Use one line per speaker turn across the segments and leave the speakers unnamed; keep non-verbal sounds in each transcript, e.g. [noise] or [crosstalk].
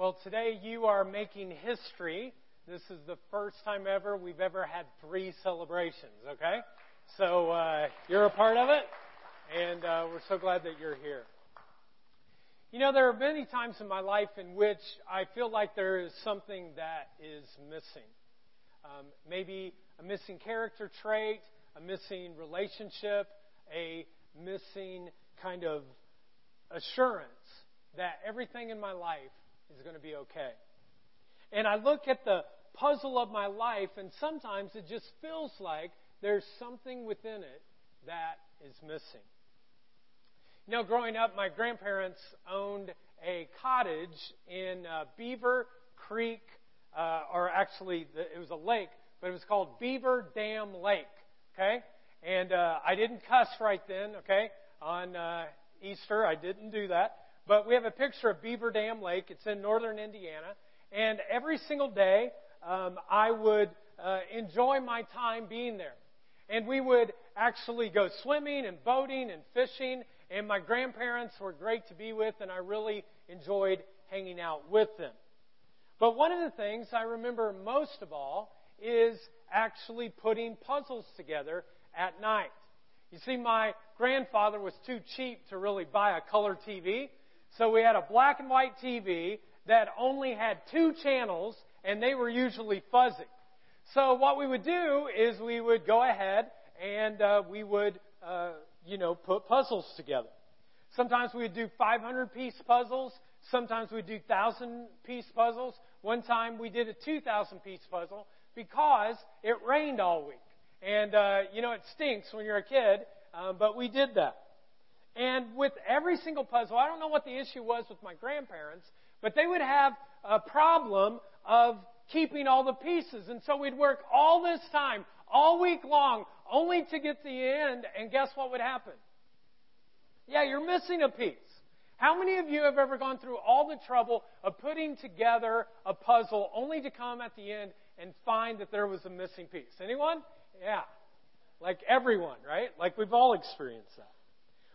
Well, today you are making history. This is the first time ever we've ever had three celebrations, okay? So uh, you're a part of it, and uh, we're so glad that you're here. You know, there are many times in my life in which I feel like there is something that is missing. Um, maybe a missing character trait, a missing relationship, a missing kind of assurance that everything in my life is going to be okay. And I look at the puzzle of my life, and sometimes it just feels like there's something within it that is missing. You know, growing up, my grandparents owned a cottage in uh, Beaver Creek, uh, or actually, it was a lake, but it was called Beaver Dam Lake. Okay? And uh, I didn't cuss right then, okay? On uh, Easter, I didn't do that. But we have a picture of Beaver Dam Lake. It's in northern Indiana. And every single day, um, I would uh, enjoy my time being there. And we would actually go swimming and boating and fishing. And my grandparents were great to be with, and I really enjoyed hanging out with them. But one of the things I remember most of all is actually putting puzzles together at night. You see, my grandfather was too cheap to really buy a color TV, so we had a black and white TV that only had two channels, and they were usually fuzzy. So what we would do is we would go ahead and uh, we would, uh, you know, put puzzles together. Sometimes we would do 500 piece puzzles. Sometimes we'd do 1,000 piece puzzles. One time we did a 2,000 piece puzzle because it rained all week. And, uh, you know, it stinks when you're a kid, uh, but we did that. And with every single puzzle, I don't know what the issue was with my grandparents, but they would have a problem of keeping all the pieces. And so we'd work all this time, all week long, only to get the end, and guess what would happen? Yeah, you're missing a piece. How many of you have ever gone through all the trouble of putting together a puzzle only to come at the end and find that there was a missing piece? Anyone? Yeah. Like everyone, right? Like we've all experienced that.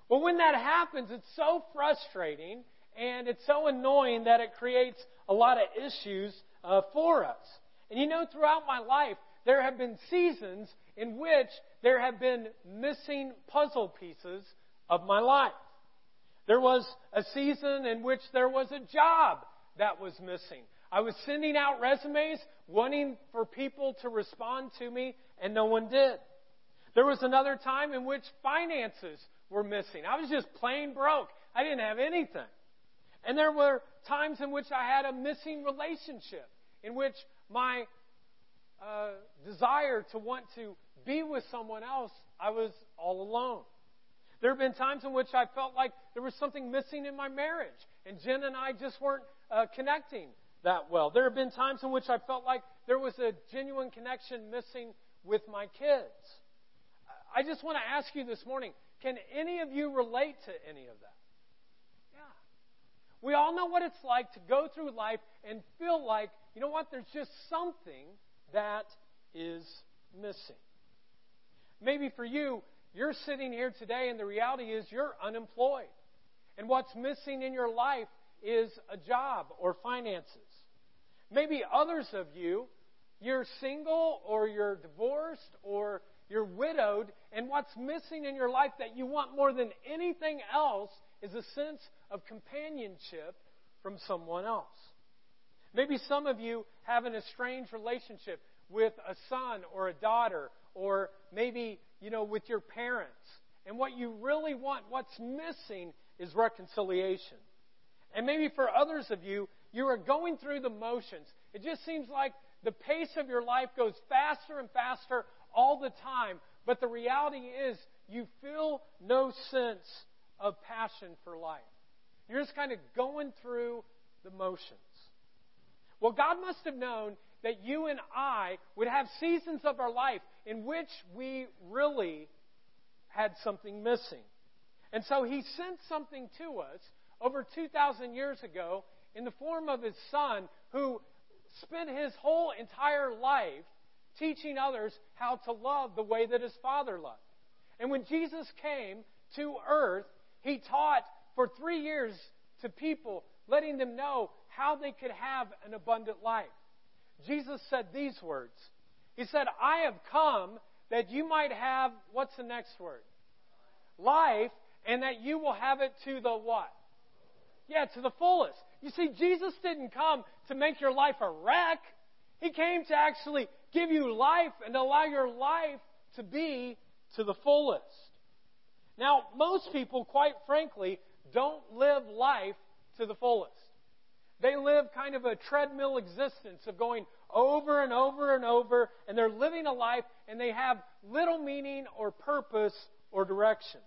Well, when that happens, it's so frustrating and it's so annoying that it creates a lot of issues uh, for us. And you know, throughout my life, there have been seasons in which there have been missing puzzle pieces of my life. There was a season in which there was a job that was missing. I was sending out resumes, wanting for people to respond to me, and no one did. There was another time in which finances were missing. I was just plain broke. I didn't have anything. And there were times in which I had a missing relationship, in which my uh, desire to want to be with someone else, I was all alone. There have been times in which I felt like there was something missing in my marriage, and Jen and I just weren't uh, connecting that well. There have been times in which I felt like there was a genuine connection missing with my kids. I just want to ask you this morning can any of you relate to any of that? Yeah. We all know what it's like to go through life and feel like, you know what, there's just something that is missing. Maybe for you, you're sitting here today and the reality is you're unemployed. And what's missing in your life is a job or finances. Maybe others of you, you're single or you're divorced or you're widowed, and what's missing in your life that you want more than anything else is a sense of companionship from someone else. Maybe some of you have an estranged relationship with a son or a daughter, or maybe, you know, with your parents. And what you really want, what's missing, is reconciliation. And maybe for others of you, you are going through the motions. It just seems like the pace of your life goes faster and faster all the time. But the reality is, you feel no sense of passion for life. You're just kind of going through the motions. Well, God must have known that you and I would have seasons of our life in which we really had something missing. And so He sent something to us over 2,000 years ago in the form of His Son, who spent His whole entire life teaching others how to love the way that his Father loved. And when Jesus came to earth, he taught for three years to people letting them know how they could have an abundant life. Jesus said these words. He said, I have come that you might have, what's the next word? Life, and that you will have it to the what? Yeah, to the fullest. You see, Jesus didn't come to make your life a wreck. He came to actually give you life and allow your life to be to the fullest. Now, most people, quite frankly, don't live life to the fullest. They live kind of a treadmill existence of going over and over and over, and they're living a life and they have little meaning or purpose or direction.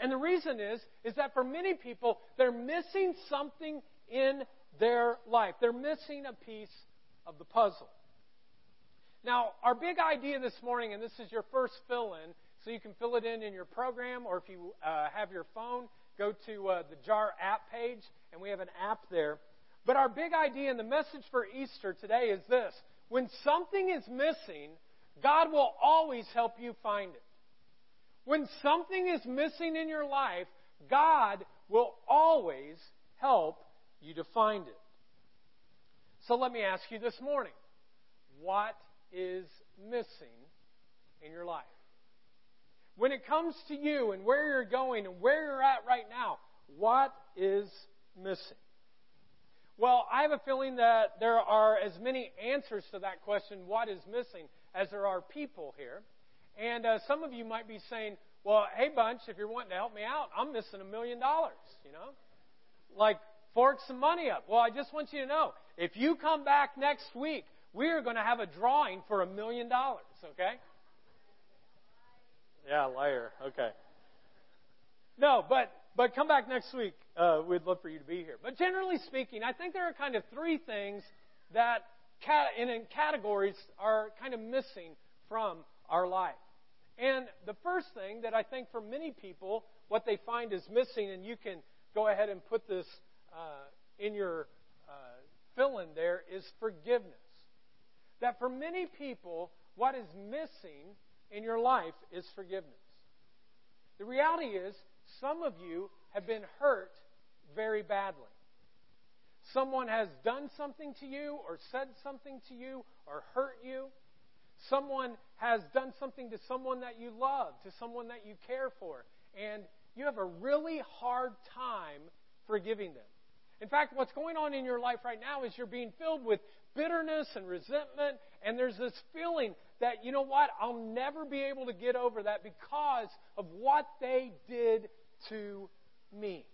And the reason is, is that for many people, they're missing something in their life. They're missing a piece of the puzzle. Now, our big idea this morning, and this is your first fill in, so you can fill it in in your program, or if you uh, have your phone, go to uh, the JAR app page, and we have an app there. But our big idea and the message for Easter today is this when something is missing, God will always help you find it. When something is missing in your life, God will always help you to find it. So let me ask you this morning what is missing in your life? When it comes to you and where you're going and where you're at right now, what is missing? Well, I have a feeling that there are as many answers to that question, what is missing, as there are people here. And uh, some of you might be saying, well, hey, bunch, if you're wanting to help me out, I'm missing a million dollars, you know? Like, fork some money up. Well, I just want you to know, if you come back next week, we are going to have a drawing for a million dollars, okay? Yeah, liar. Okay. No, but but come back next week. Uh, we'd love for you to be here. But generally speaking, I think there are kind of three things that in, in categories are kind of missing from our life. And the first thing that I think for many people, what they find is missing, and you can go ahead and put this uh, in your uh, fill in there, is forgiveness. That for many people, what is missing in your life is forgiveness. The reality is, some of you have been hurt very badly. Someone has done something to you, or said something to you, or hurt you. Someone has done something to someone that you love, to someone that you care for, and you have a really hard time forgiving them. In fact, what's going on in your life right now is you're being filled with bitterness and resentment, and there's this feeling that, you know what, I'll never be able to get over that because of what they did to me.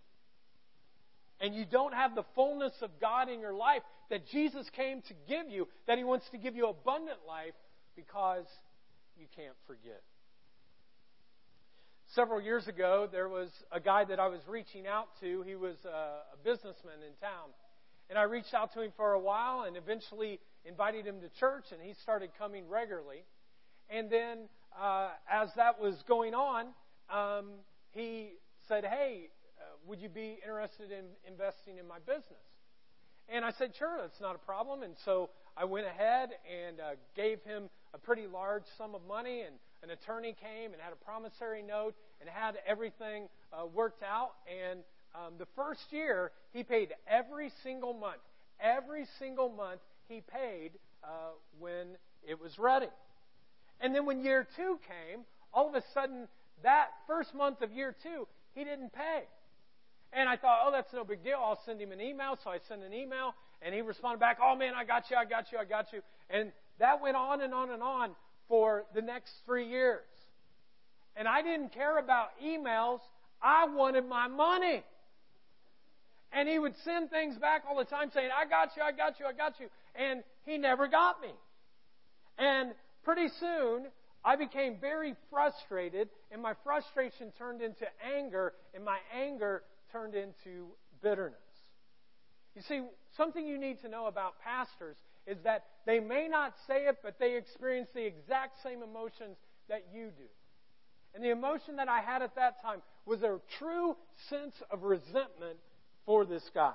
And you don't have the fullness of God in your life that Jesus came to give you, that He wants to give you abundant life because you can't forget. Several years ago, there was a guy that I was reaching out to. He was a, a businessman in town. And I reached out to him for a while and eventually invited him to church, and he started coming regularly. And then, uh, as that was going on, um, he said, Hey, uh, would you be interested in investing in my business? And I said, Sure, that's not a problem. And so I went ahead and uh, gave him a pretty large sum of money, and an attorney came and had a promissory note and had everything uh, worked out. And um, the first year, he paid every single month. Every single month, he paid uh, when it was ready. And then when year two came, all of a sudden, that first month of year two, he didn't pay. And I thought, oh, that's no big deal. I'll send him an email. So I sent an email, and he responded back, oh, man, I got you, I got you, I got you. And that went on and on and on for the next three years. And I didn't care about emails. I wanted my money. And he would send things back all the time saying, I got you, I got you, I got you. And he never got me. And pretty soon, I became very frustrated, and my frustration turned into anger, and my anger turned into bitterness. You see, something you need to know about pastors is that they may not say it, but they experience the exact same emotions that you do. And the emotion that I had at that time was a true sense of resentment for this guy.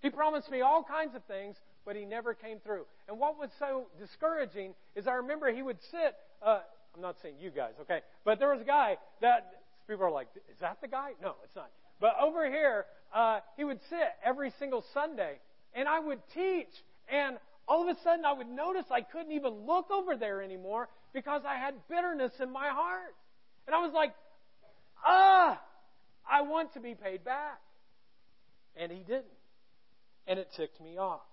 He promised me all kinds of things, but he never came through. And what was so discouraging is I remember he would sit. Uh, I'm not saying you guys, okay, but there was a guy that people are like, "Is that the guy?" No, it's not. But over here, uh, he would sit every single Sunday, and I would teach, and all of a sudden I would notice I couldn't even look over there anymore because I had bitterness in my heart. And I was like, ah, I want to be paid back. And he didn't. And it ticked me off.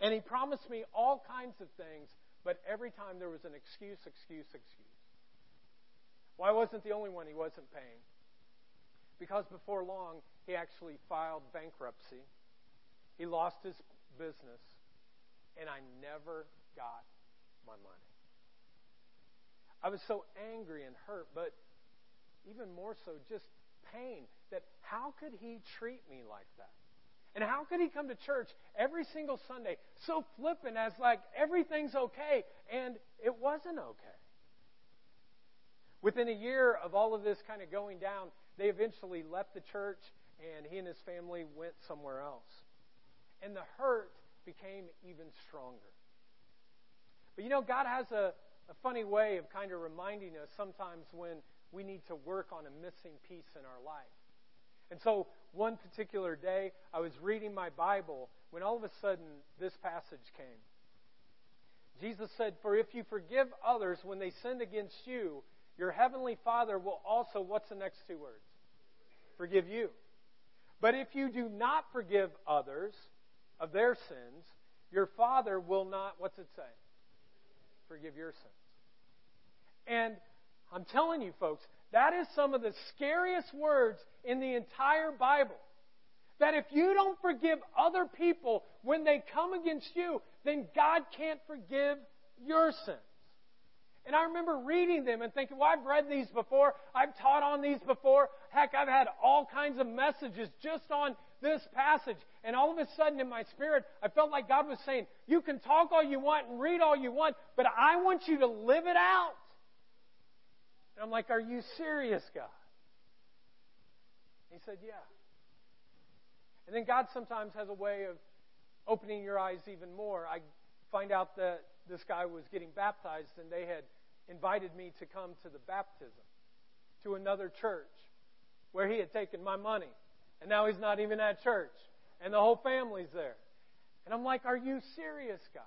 And he promised me all kinds of things, but every time there was an excuse, excuse, excuse. Well, I wasn't the only one he wasn't paying. Because before long, he actually filed bankruptcy. He lost his business, and I never got my money. I was so angry and hurt, but even more so, just pain that how could he treat me like that? And how could he come to church every single Sunday so flippant as like everything's okay and it wasn't okay? Within a year of all of this kind of going down, they eventually left the church and he and his family went somewhere else. And the hurt became even stronger. But you know, God has a, a funny way of kind of reminding us sometimes when we need to work on a missing piece in our life. And so, one particular day, I was reading my Bible when all of a sudden this passage came. Jesus said, For if you forgive others when they sin against you, your heavenly Father will also, what's the next two words? Forgive you. But if you do not forgive others of their sins, your Father will not, what's it say? Forgive your sins. And I'm telling you, folks, that is some of the scariest words in the entire Bible. That if you don't forgive other people when they come against you, then God can't forgive your sins. And I remember reading them and thinking, well, I've read these before. I've taught on these before. Heck, I've had all kinds of messages just on this passage. And all of a sudden in my spirit, I felt like God was saying, you can talk all you want and read all you want, but I want you to live it out. And I'm like, Are you serious, God? He said, Yeah. And then God sometimes has a way of opening your eyes even more. I find out that this guy was getting baptized, and they had invited me to come to the baptism to another church where he had taken my money. And now he's not even at church. And the whole family's there. And I'm like, Are you serious, God?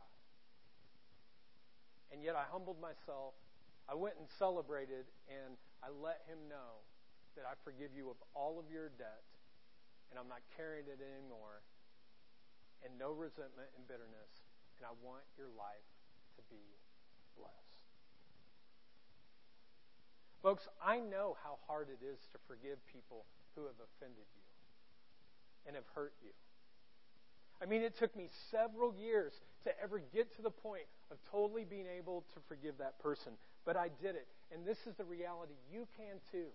And yet I humbled myself I went and celebrated, and I let him know that I forgive you of all of your debt, and I'm not carrying it anymore, and no resentment and bitterness, and I want your life to be blessed. Folks, I know how hard it is to forgive people who have offended you and have hurt you. I mean, it took me several years to ever get to the point of totally being able to forgive that person. But I did it. And this is the reality. You can too.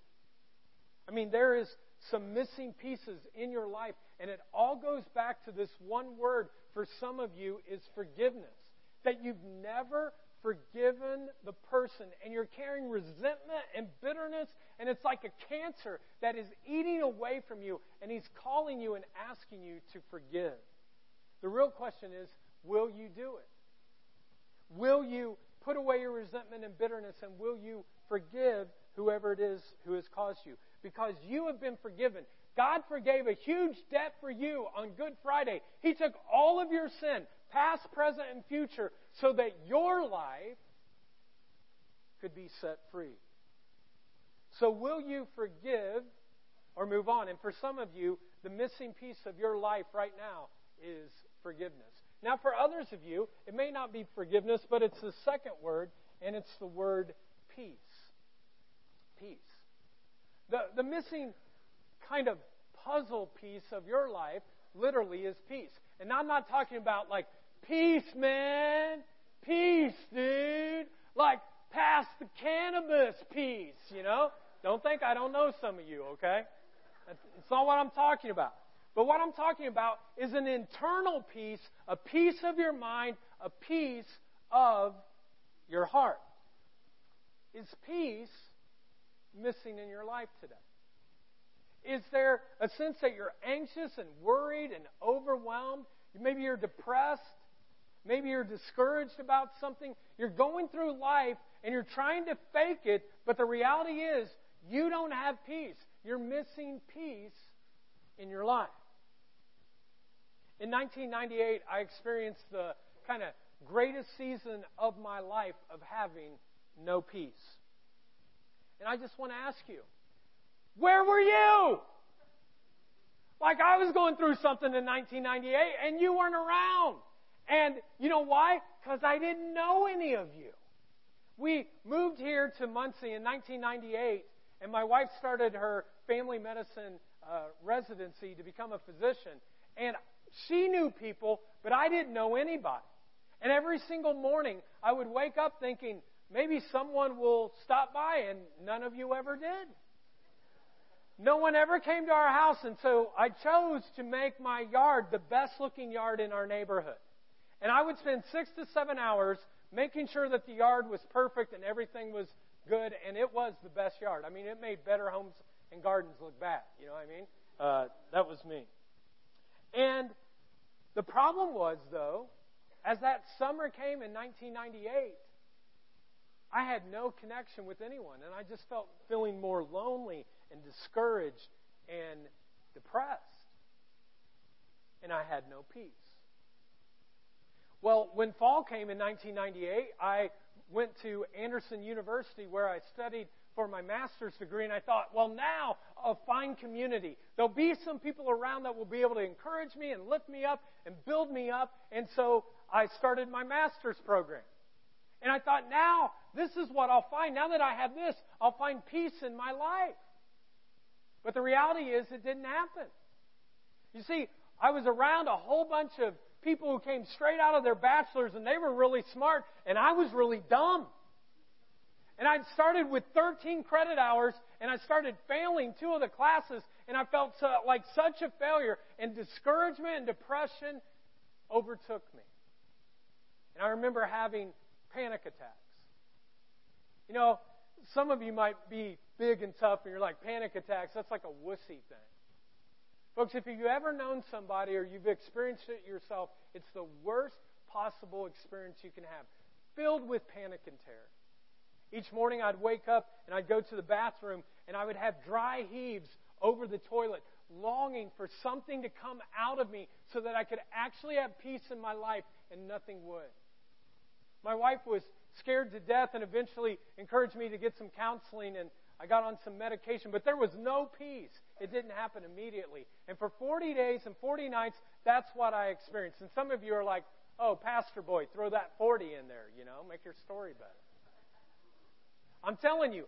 I mean, there is some missing pieces in your life, and it all goes back to this one word for some of you is forgiveness. That you've never forgiven the person, and you're carrying resentment and bitterness, and it's like a cancer that is eating away from you, and he's calling you and asking you to forgive. The real question is will you do it? Will you put away your resentment and bitterness and will you forgive whoever it is who has caused you? Because you have been forgiven. God forgave a huge debt for you on Good Friday. He took all of your sin, past, present, and future, so that your life could be set free. So, will you forgive or move on? And for some of you, the missing piece of your life right now is forgiveness. Now, for others of you, it may not be forgiveness, but it's the second word, and it's the word peace. Peace. The, the missing kind of puzzle piece of your life literally is peace. And I'm not talking about like, peace, man. Peace, dude. Like, pass the cannabis peace, you know? Don't think I don't know some of you, okay? It's not what I'm talking about. But what I'm talking about is an internal peace, a peace of your mind, a peace of your heart. Is peace missing in your life today? Is there a sense that you're anxious and worried and overwhelmed? Maybe you're depressed. Maybe you're discouraged about something. You're going through life and you're trying to fake it, but the reality is you don't have peace. you're missing peace in your life. In 1998, I experienced the kind of greatest season of my life of having no peace. And I just want to ask you, where were you? Like I was going through something in 1998 and you weren't around. And you know why? Because I didn't know any of you. We moved here to Muncie in 1998 and my wife started her family medicine uh, residency to become a physician. And she knew people, but I didn't know anybody. And every single morning, I would wake up thinking, maybe someone will stop by, and none of you ever did. No one ever came to our house, and so I chose to make my yard the best looking yard in our neighborhood. And I would spend six to seven hours making sure that the yard was perfect and everything was good, and it was the best yard. I mean, it made better homes and gardens look bad. You know what I mean? Uh, that was me. And the problem was, though, as that summer came in 1998, I had no connection with anyone, and I just felt feeling more lonely and discouraged and depressed. And I had no peace. Well, when fall came in 1998, I went to Anderson University where I studied for my master's degree, and I thought, well, now I'll find community. There'll be some people around that will be able to encourage me and lift me up and build me up. And so I started my master's program. And I thought, now this is what I'll find. Now that I have this, I'll find peace in my life. But the reality is, it didn't happen. You see, I was around a whole bunch of people who came straight out of their bachelor's and they were really smart, and I was really dumb. And I'd started with 13 credit hours, and I started failing two of the classes, and I felt so, like such a failure, and discouragement and depression overtook me. And I remember having panic attacks. You know, some of you might be big and tough, and you're like, panic attacks, that's like a wussy thing. Folks, if you've ever known somebody or you've experienced it yourself, it's the worst possible experience you can have, filled with panic and terror. Each morning I'd wake up and I'd go to the bathroom and I would have dry heaves over the toilet, longing for something to come out of me so that I could actually have peace in my life and nothing would. My wife was scared to death and eventually encouraged me to get some counseling and I got on some medication, but there was no peace. It didn't happen immediately. And for 40 days and 40 nights, that's what I experienced. And some of you are like, oh, Pastor Boy, throw that 40 in there, you know, make your story better. I'm telling you,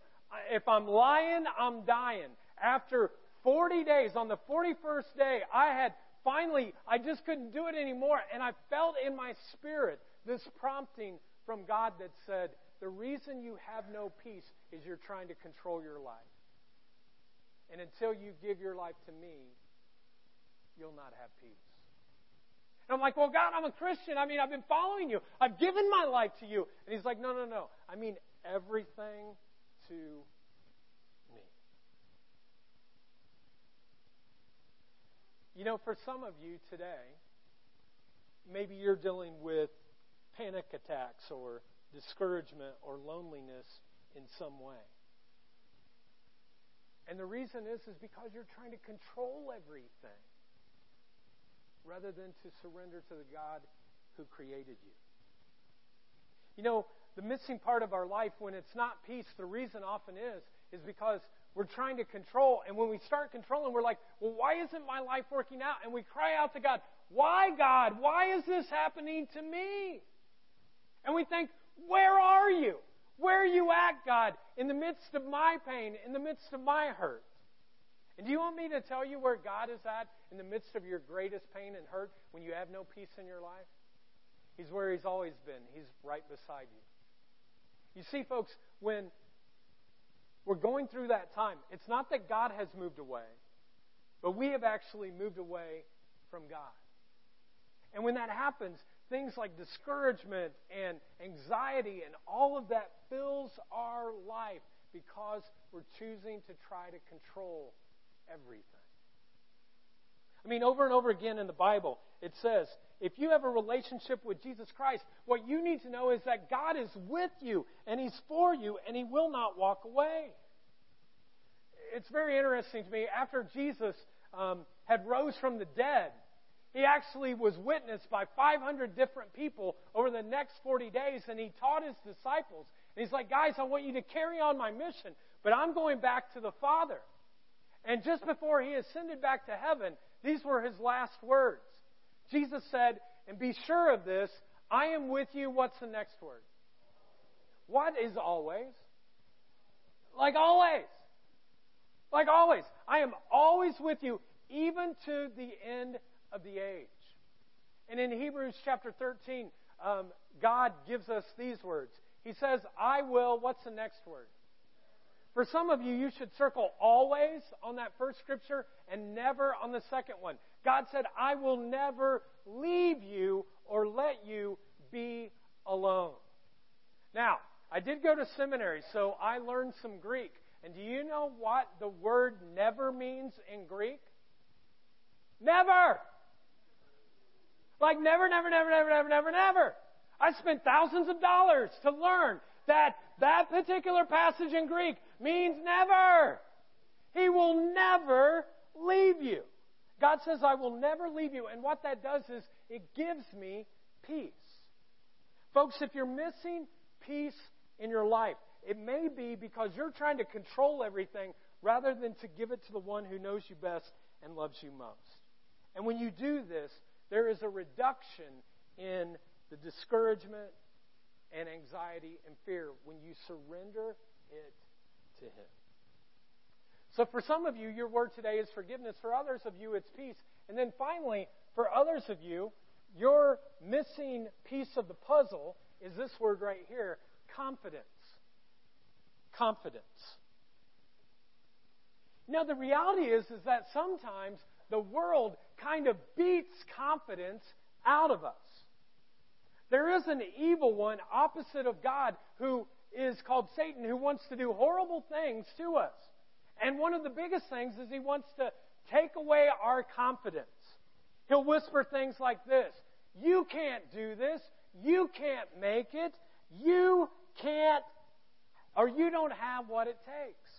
if I'm lying, I'm dying. After 40 days, on the 41st day, I had finally, I just couldn't do it anymore. And I felt in my spirit this prompting from God that said, The reason you have no peace is you're trying to control your life. And until you give your life to me, you'll not have peace. And I'm like, well, God, I'm a Christian. I mean, I've been following you. I've given my life to you. And he's like, no, no, no. I mean, everything to me. You know, for some of you today, maybe you're dealing with panic attacks or discouragement or loneliness in some way. And the reason is is because you're trying to control everything rather than to surrender to the God who created you. You know, the missing part of our life when it's not peace, the reason often is, is because we're trying to control. And when we start controlling, we're like, well, why isn't my life working out? And we cry out to God, why, God? Why is this happening to me? And we think, where are you? Where are you at, God, in the midst of my pain, in the midst of my hurt? And do you want me to tell you where God is at in the midst of your greatest pain and hurt when you have no peace in your life? He's where He's always been. He's right beside you. You see, folks, when we're going through that time, it's not that God has moved away, but we have actually moved away from God. And when that happens, things like discouragement and anxiety and all of that fills our life because we're choosing to try to control everything. I mean, over and over again in the Bible, it says, if you have a relationship with Jesus Christ, what you need to know is that God is with you and He's for you and He will not walk away. it's very interesting to me. After Jesus um, had rose from the dead, he actually was witnessed by 500 different people over the next 40 days, and he taught his disciples. And he's like, guys, I want you to carry on my mission, but I'm going back to the Father. And just before he ascended back to heaven, these were his last words. Jesus said, and be sure of this, I am with you. What's the next word? What is always? Like always. Like always. I am always with you, even to the end of the age. And in Hebrews chapter 13, um, God gives us these words. He says, I will, what's the next word? For some of you, you should circle always on that first scripture and never on the second one. God said, I will never leave you or let you be alone. Now, I did go to seminary, so I learned some Greek. And do you know what the word never means in Greek? Never! Like never, never, never, never, never, never, never. I spent thousands of dollars to learn that that particular passage in Greek means never. He will never leave you. God says, I will never leave you. And what that does is it gives me peace. Folks, if you're missing peace in your life, it may be because you're trying to control everything rather than to give it to the one who knows you best and loves you most. And when you do this, there is a reduction in the discouragement and anxiety and fear when you surrender it to Him. So, for some of you, your word today is forgiveness. For others of you, it's peace. And then finally, for others of you, your missing piece of the puzzle is this word right here confidence. Confidence. Now, the reality is, is that sometimes the world kind of beats confidence out of us. There is an evil one opposite of God who is called Satan who wants to do horrible things to us. And one of the biggest things is he wants to take away our confidence. He'll whisper things like this You can't do this. You can't make it. You can't, or you don't have what it takes.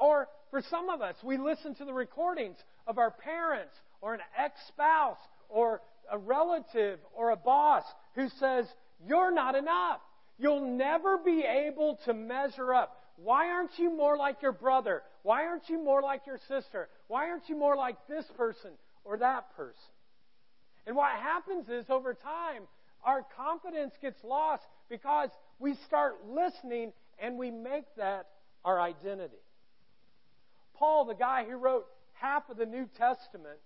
Or for some of us, we listen to the recordings of our parents or an ex spouse or a relative or a boss who says, You're not enough. You'll never be able to measure up. Why aren't you more like your brother? Why aren't you more like your sister? Why aren't you more like this person or that person? And what happens is over time, our confidence gets lost because we start listening and we make that our identity. Paul, the guy who wrote half of the New Testament,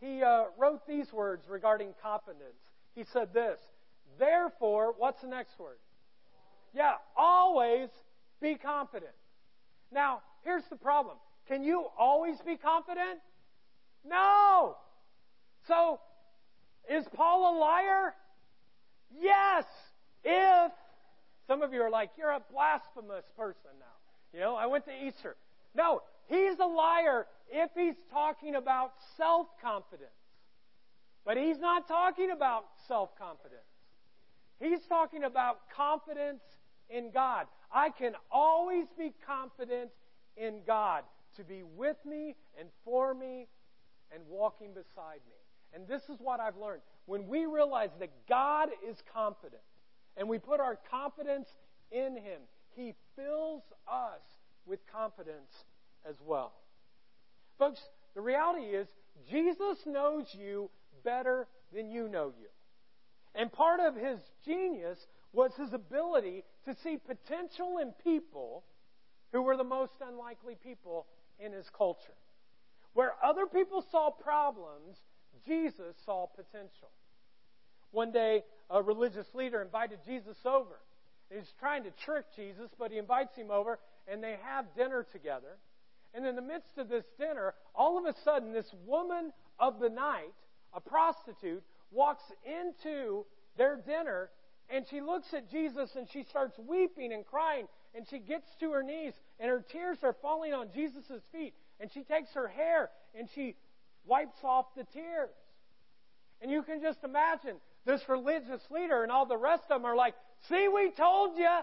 he uh, wrote these words regarding confidence. He said this Therefore, what's the next word? Yeah, always be confident. Now, here's the problem. Can you always be confident? No. So, is Paul a liar? Yes. If some of you are like, you're a blasphemous person now. You know, I went to Easter. No, he's a liar if he's talking about self confidence. But he's not talking about self confidence. He's talking about confidence in God. I can always be confident in God to be with me and for me and walking beside me. And this is what I've learned. When we realize that God is confident and we put our confidence in Him, He fills us with confidence as well. Folks, the reality is, Jesus knows you better than you know you. And part of his genius was his ability to see potential in people who were the most unlikely people in his culture. Where other people saw problems, Jesus saw potential. One day, a religious leader invited Jesus over. He's trying to trick Jesus, but he invites him over, and they have dinner together. And in the midst of this dinner, all of a sudden, this woman of the night, a prostitute, walks into their dinner and she looks at Jesus and she starts weeping and crying and she gets to her knees and her tears are falling on Jesus' feet and she takes her hair and she wipes off the tears. And you can just imagine this religious leader and all the rest of them are like, see, we told you.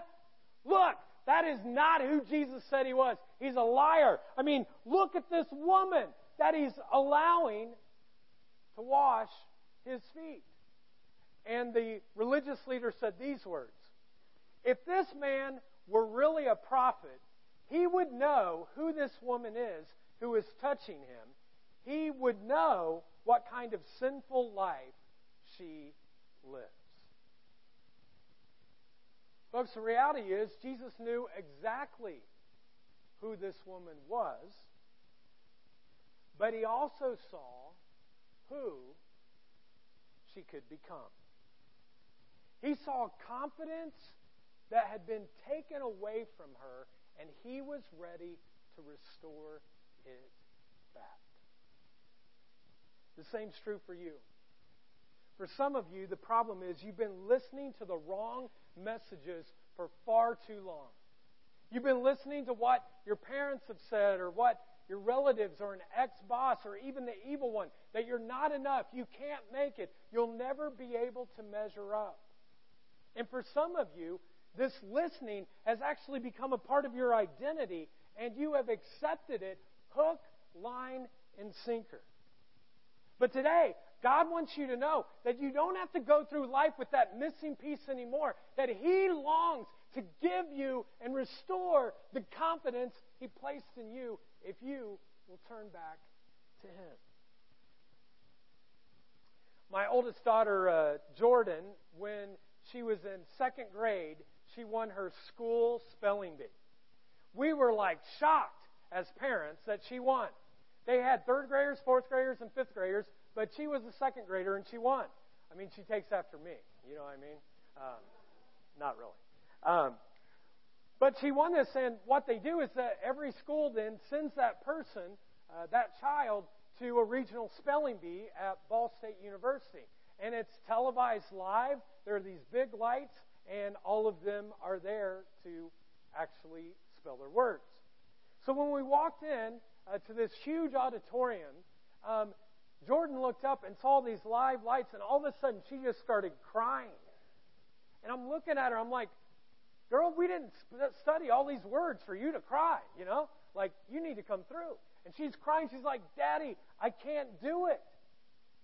Look, That is not who Jesus said he was. He's a liar. I mean, look at this woman that he's allowing to wash his feet. And the religious leader said these words If this man were really a prophet, he would know who this woman is who is touching him. He would know what kind of sinful life she lives. Folks, the reality is, Jesus knew exactly who this woman was, but he also saw who she could become. He saw confidence that had been taken away from her, and he was ready to restore it back. The same's true for you. For some of you, the problem is you've been listening to the wrong messages for far too long. You've been listening to what your parents have said or what your relatives or an ex boss or even the evil one that you're not enough, you can't make it, you'll never be able to measure up. And for some of you, this listening has actually become a part of your identity and you have accepted it hook, line, and sinker. But today, God wants you to know that you don't have to go through life with that missing piece anymore, that He longs to give you and restore the confidence He placed in you if you will turn back to Him. My oldest daughter, uh, Jordan, when she was in second grade, she won her school spelling bee. We were like shocked as parents that she won. They had third graders, fourth graders, and fifth graders, but she was a second grader and she won. I mean, she takes after me. You know what I mean? Um, not really. Um, but she won this, and what they do is that every school then sends that person, uh, that child, to a regional spelling bee at Ball State University. And it's televised live. There are these big lights, and all of them are there to actually spell their words. So when we walked in uh, to this huge auditorium, um, Jordan looked up and saw these live lights, and all of a sudden she just started crying. And I'm looking at her, I'm like, girl, we didn't study all these words for you to cry, you know? Like, you need to come through. And she's crying. She's like, Daddy, I can't do it.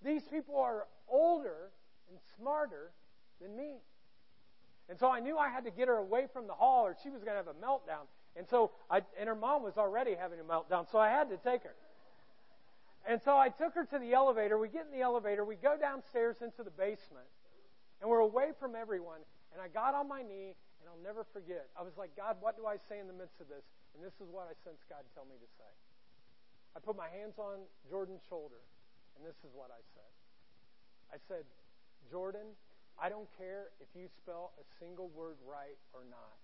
These people are older and smarter than me. And so I knew I had to get her away from the hall or she was going to have a meltdown. And so I, and her mom was already having a meltdown, so I had to take her. And so I took her to the elevator. We get in the elevator. We go downstairs into the basement. And we're away from everyone. And I got on my knee, and I'll never forget. I was like, God, what do I say in the midst of this? And this is what I sense God tell me to say. I put my hands on Jordan's shoulder, and this is what I said. I said, Jordan, I don't care if you spell a single word right or not,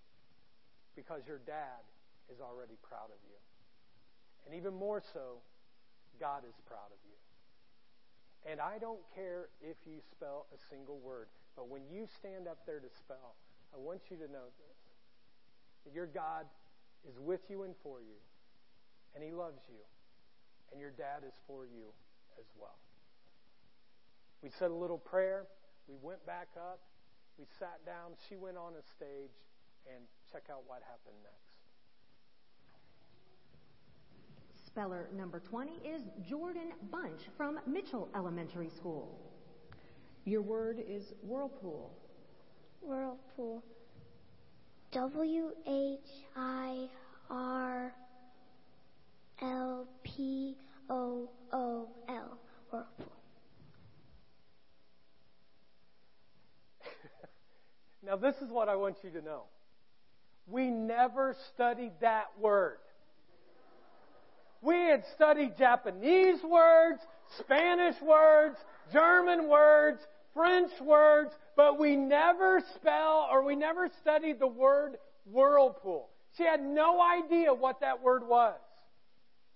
because your dad is already proud of you. And even more so, God is proud of you. And I don't care if you spell a single word, but when you stand up there to spell, I want you to know this that your God is with you and for you, and He loves you, and your dad is for you as well. We said a little prayer. We went back up. We sat down. She went on a stage, and check out what happened next.
Speller number 20 is Jordan Bunch from Mitchell Elementary School.
Your word is whirlpool.
Whirlpool. W H I R L P O O L. Whirlpool. [laughs]
now, this is what I want you to know. We never studied that word. We had studied Japanese words, Spanish words, German words, French words, but we never spell or we never studied the word whirlpool. She had no idea what that word was.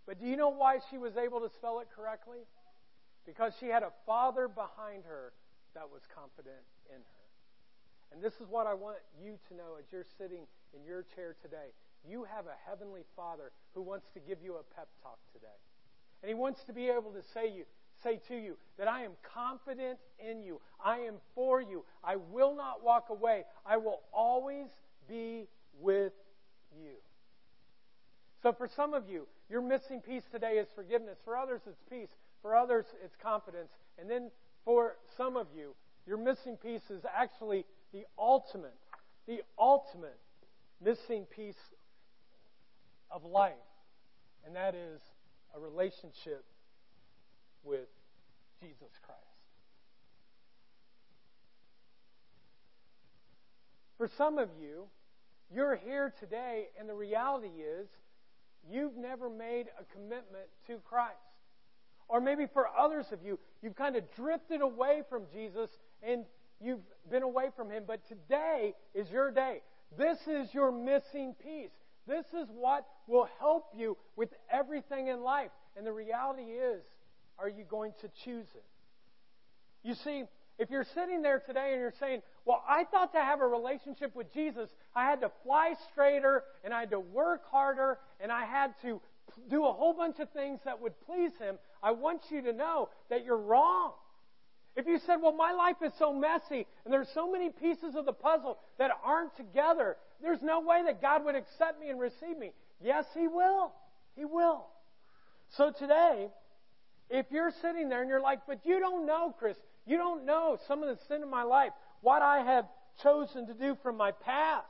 But do you know why she was able to spell it correctly? Because she had a father behind her that was confident in her. And this is what I want you to know as you're sitting in your chair today. You have a heavenly Father who wants to give you a pep talk today. And he wants to be able to say you, say to you that I am confident in you. I am for you. I will not walk away. I will always be with you. So for some of you, your missing piece today is forgiveness. For others, it's peace. For others, it's confidence. And then for some of you, your missing piece is actually the ultimate, the ultimate missing piece of life. And that is a relationship with Jesus Christ. For some of you, you're here today, and the reality is you've never made a commitment to Christ. Or maybe for others of you, you've kind of drifted away from Jesus and you've been away from Him. But today is your day. This is your missing piece. This is what will help you with everything in life. And the reality is, are you going to choose it? You see, if you're sitting there today and you're saying, Well, I thought to have a relationship with Jesus, I had to fly straighter and I had to work harder and I had to do a whole bunch of things that would please Him, I want you to know that you're wrong. If you said, Well, my life is so messy and there's so many pieces of the puzzle that aren't together, there's no way that God would accept me and receive me. Yes, He will. He will. So today, if you're sitting there and you're like, But you don't know, Chris, you don't know some of the sin in my life, what I have chosen to do from my past.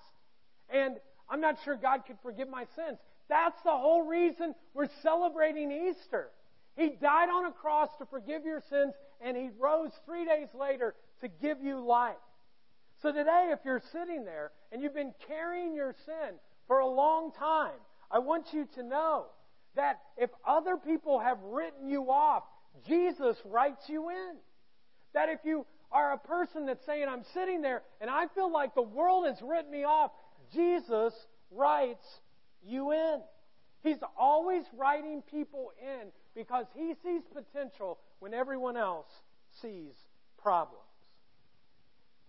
And I'm not sure God could forgive my sins. That's the whole reason we're celebrating Easter. He died on a cross to forgive your sins, and He rose three days later to give you life. So today, if you're sitting there and you've been carrying your sin for a long time, I want you to know that if other people have written you off, Jesus writes you in. That if you are a person that's saying, I'm sitting there and I feel like the world has written me off, Jesus writes you in. He's always writing people in because he sees potential when everyone else sees problems.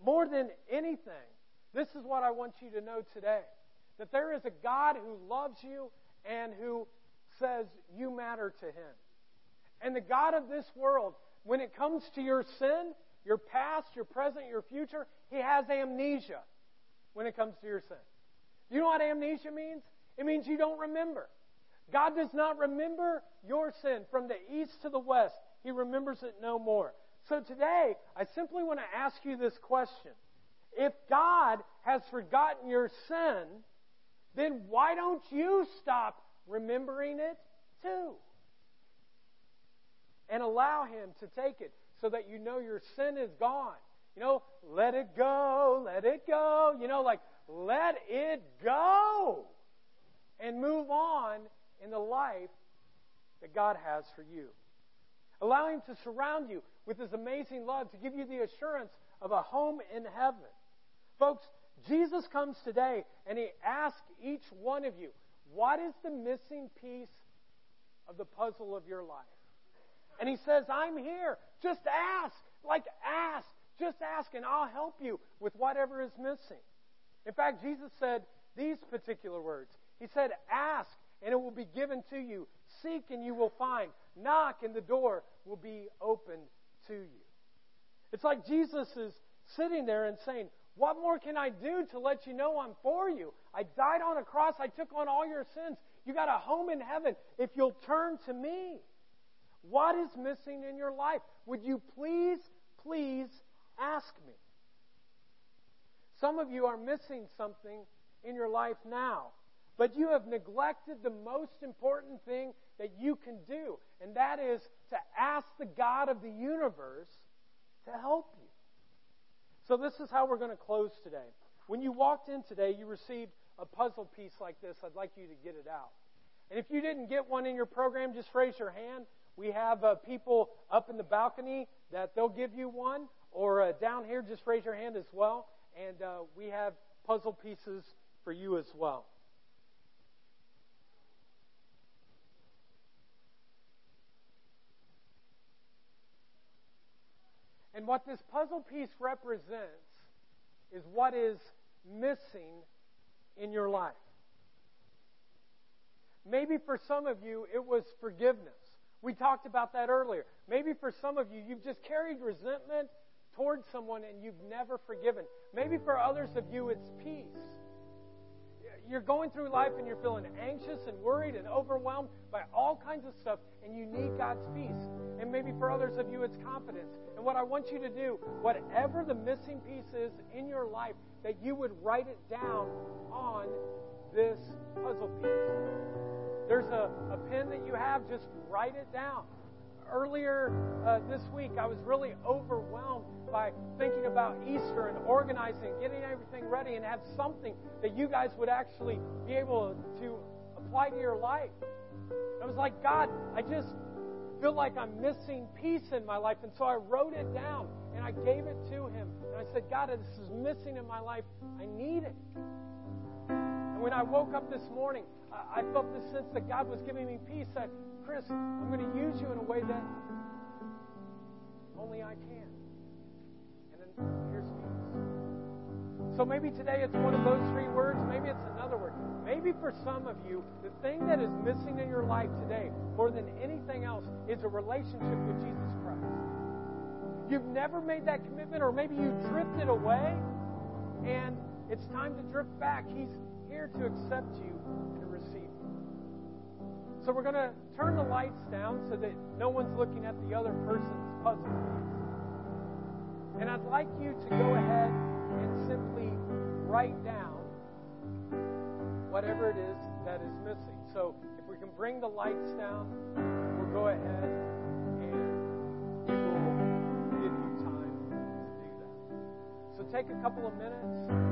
More than anything, this is what I want you to know today that there is a God who loves you and who says you matter to him. And the God of this world when it comes to your sin, your past, your present, your future, he has amnesia when it comes to your sin. You know what amnesia means? It means you don't remember. God does not remember your sin from the east to the west. He remembers it no more. So today, I simply want to ask you this question. If God has forgotten your sin, then why don't you stop remembering it too? and allow Him to take it so that you know your sin is gone. You know, let it go, let it go. You know, like, let it go and move on in the life that God has for you. Allow Him to surround you with His amazing love, to give you the assurance of a home in heaven. Folks, Jesus comes today and He asks each one of you, what is the missing piece of the puzzle of your life? And he says, I'm here. Just ask. Like, ask. Just ask, and I'll help you with whatever is missing. In fact, Jesus said these particular words He said, Ask, and it will be given to you. Seek, and you will find. Knock, and the door will be opened to you. It's like Jesus is sitting there and saying, What more can I do to let you know I'm for you? I died on a cross. I took on all your sins. You got a home in heaven if you'll turn to me. What is missing in your life? Would you please, please ask me? Some of you are missing something in your life now, but you have neglected the most important thing that you can do, and that is to ask the God of the universe to help you. So, this is how we're going to close today. When you walked in today, you received a puzzle piece like this. I'd like you to get it out. And if you didn't get one in your program, just raise your hand. We have uh, people up in the balcony that they'll give you one, or uh, down here, just raise your hand as well. And uh, we have puzzle pieces for you as well. And what this puzzle piece represents is what is missing in your life. Maybe for some of you, it was forgiveness. We talked about that earlier. Maybe for some of you, you've just carried resentment towards someone and you've never forgiven. Maybe for others of you, it's peace. You're going through life and you're feeling anxious and worried and overwhelmed by all kinds of stuff, and you need God's peace. And maybe for others of you, it's confidence. And what I want you to do, whatever the missing piece is in your life, that you would write it down on this puzzle piece. There's a, a pen that you have, just write it down. Earlier uh, this week, I was really overwhelmed by thinking about Easter and organizing, getting everything ready, and have something that you guys would actually be able to apply to your life. I was like, God, I just feel like I'm missing peace in my life. And so I wrote it down and I gave it to him. And I said, God, this is missing in my life. I need it. And when I woke up this morning, I felt the sense that God was giving me peace. That, Chris, I'm going to use you in a way that only I can. And then here's peace. So maybe today it's one of those three words. Maybe it's another word. Maybe for some of you, the thing that is missing in your life today, more than anything else, is a relationship with Jesus Christ. You've never made that commitment, or maybe you drifted away, and it's time to drift back. He's to accept you and receive you. So we're going to turn the lights down so that no one's looking at the other person's puzzle. And I'd like you to go ahead and simply write down whatever it is that is missing. So if we can bring the lights down, we'll go ahead and we will give you time to do that. So take a couple of minutes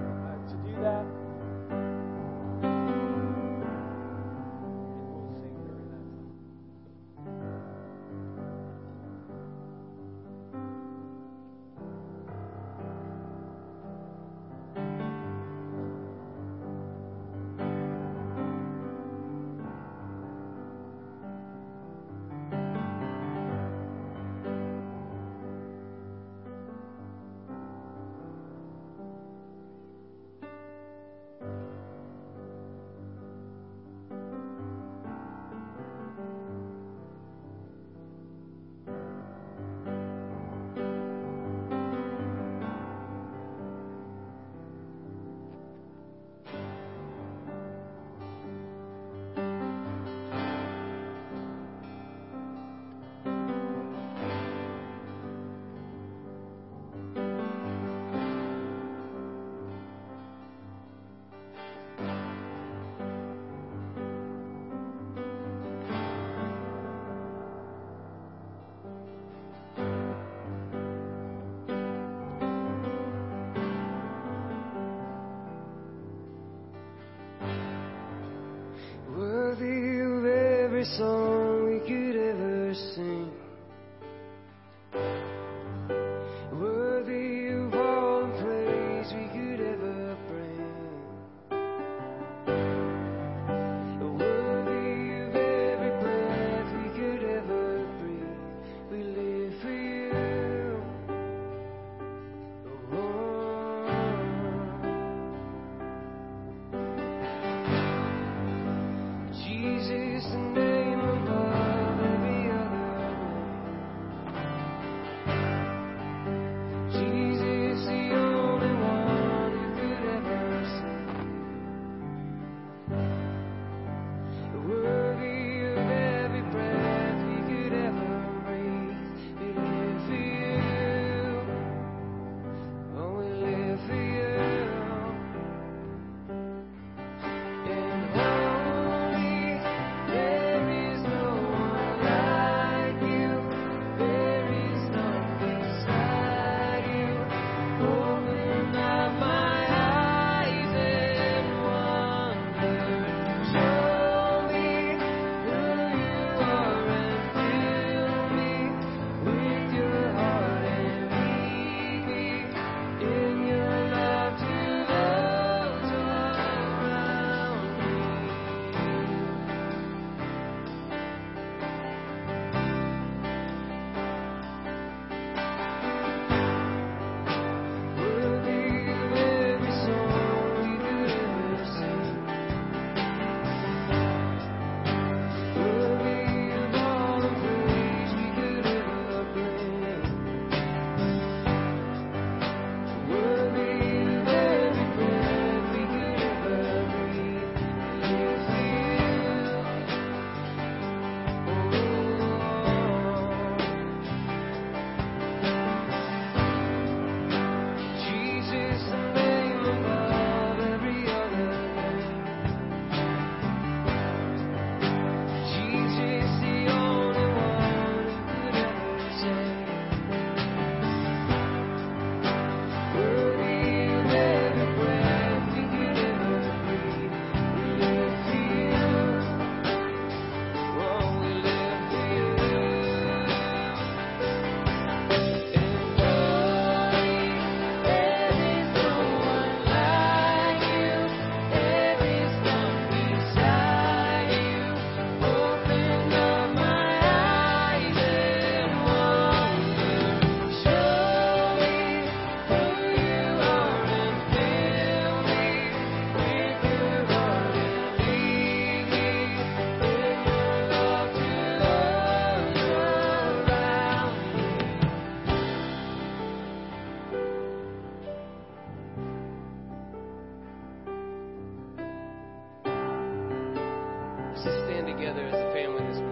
together as a family this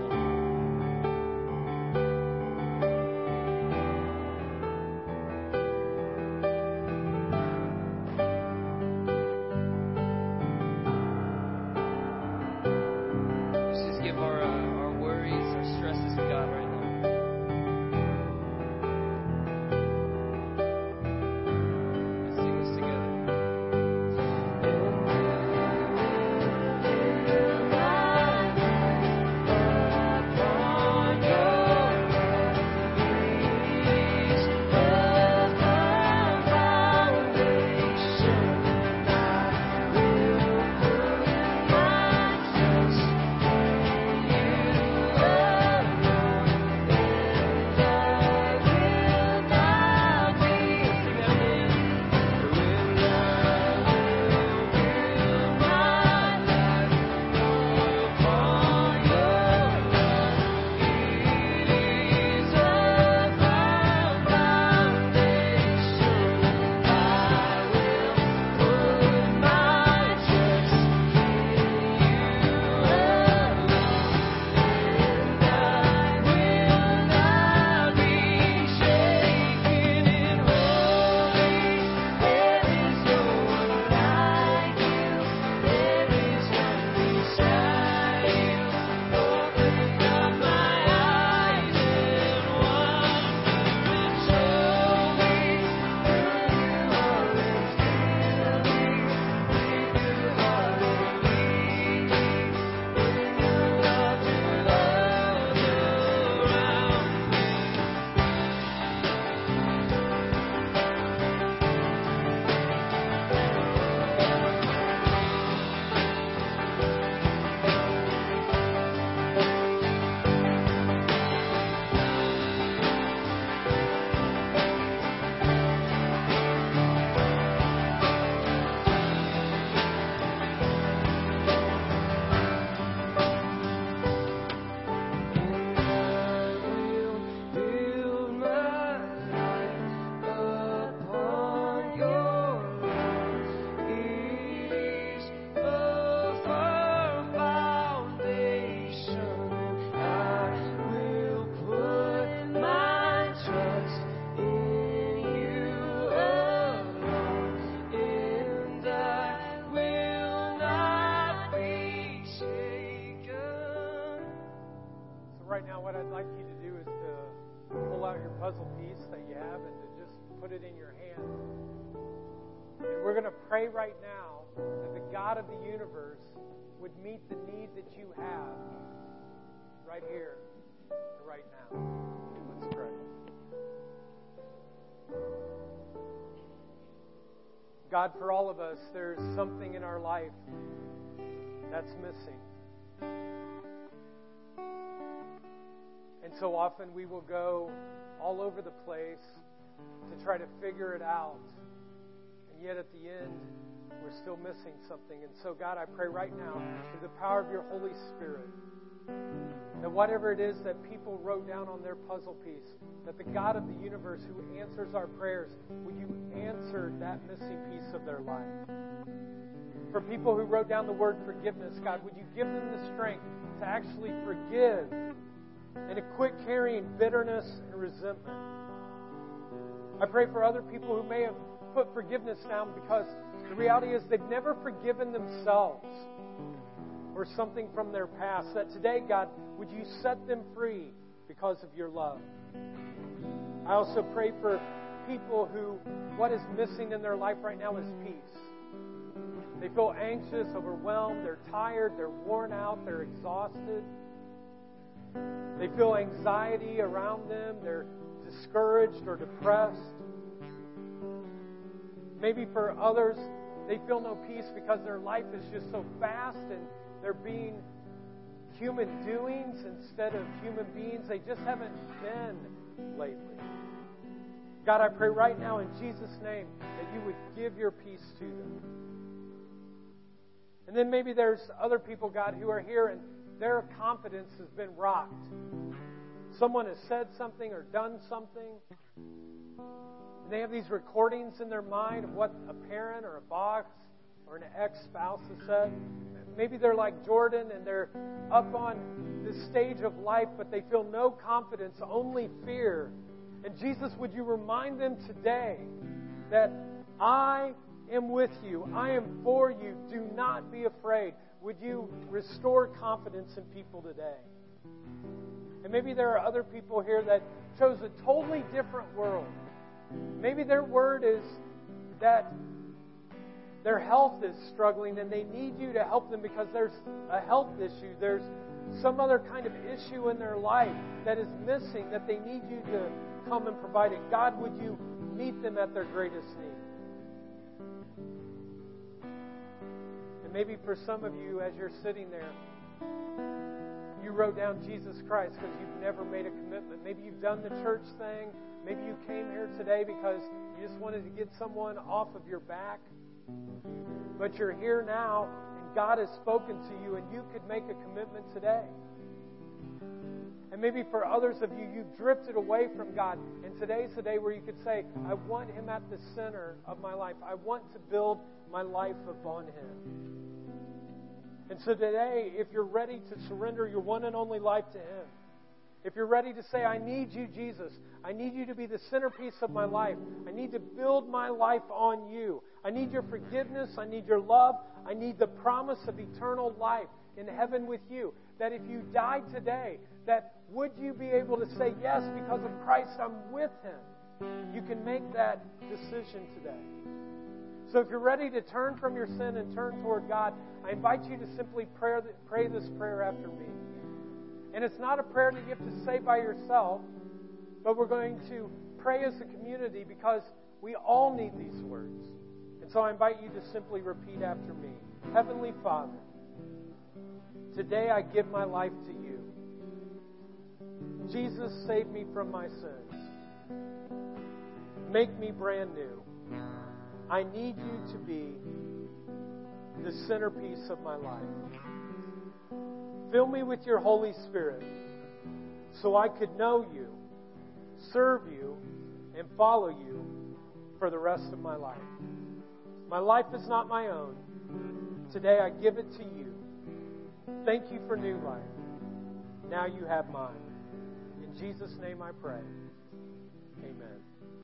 in your hand. And we're going to pray right now that the God of the universe would meet the need that you have right here and right now. Let's pray. God, for all of us, there's something in our life that's missing. And so often we will go all over the place to try to figure it out. And yet at the end, we're still missing something. And so, God, I pray right now, through the power of your Holy Spirit, that whatever it is that people wrote down on their puzzle piece, that the God of the universe who answers our prayers, would you answer that missing piece of their life? For people who wrote down the word forgiveness, God, would you give them the strength to actually forgive and to quit carrying bitterness and resentment? I pray for other people who may have put forgiveness down because the reality is they've never forgiven themselves or something from their past. That today, God, would you set them free because of your love? I also pray for people who what is missing in their life right now is peace. They feel anxious, overwhelmed, they're tired, they're worn out, they're exhausted. They feel anxiety around them, they're discouraged or depressed. Maybe for others, they feel no peace because their life is just so fast and they're being human doings instead of human beings. They just haven't been lately. God, I pray right now in Jesus' name that you would give your peace to them. And then maybe there's other people, God, who are here and their confidence has been rocked. Someone has said something or done something. And they have these recordings in their mind of what a parent or a boss or an ex spouse has said. Maybe they're like Jordan and they're up on this stage of life, but they feel no confidence, only fear. And Jesus, would you remind them today that I am with you, I am for you, do not be afraid. Would you restore confidence in people today? And maybe there are other people here that chose a totally different world. Maybe their word is that their health is struggling and they need you to help them because there's a health issue. There's some other kind of issue in their life that is missing that they need you to come and provide it. God, would you meet them at their greatest need? And maybe for some of you, as you're sitting there, you wrote down Jesus Christ because you've never made a commitment. Maybe you've done the church thing. Maybe you came here today because you just wanted to get someone off of your back. But you're here now, and God has spoken to you, and you could make a commitment today. And maybe for others of you, you've drifted away from God. And today's the day where you could say, I want Him at the center of my life. I want to build my life upon Him. And so today, if you're ready to surrender your one and only life to Him, if you're ready to say, I need you, Jesus, I need you to be the centerpiece of my life, I need to build my life on you, I need your forgiveness, I need your love, I need the promise of eternal life in heaven with you, that if you died today, that would you be able to say, Yes, because of Christ, I'm with Him? You can make that decision today. So if you're ready to turn from your sin and turn toward God, I invite you to simply pray, pray this prayer after me. And it's not a prayer that you have to say by yourself, but we're going to pray as a community because we all need these words. And so I invite you to simply repeat after me Heavenly Father, today I give my life to you. Jesus, save me from my sins. Make me brand new. I need you to be the centerpiece of my life. Fill me with your Holy Spirit so I could know you, serve you, and follow you for the rest of my life. My life is not my own. Today I give it to you. Thank you for new life. Now you have mine. In Jesus' name I pray. Amen.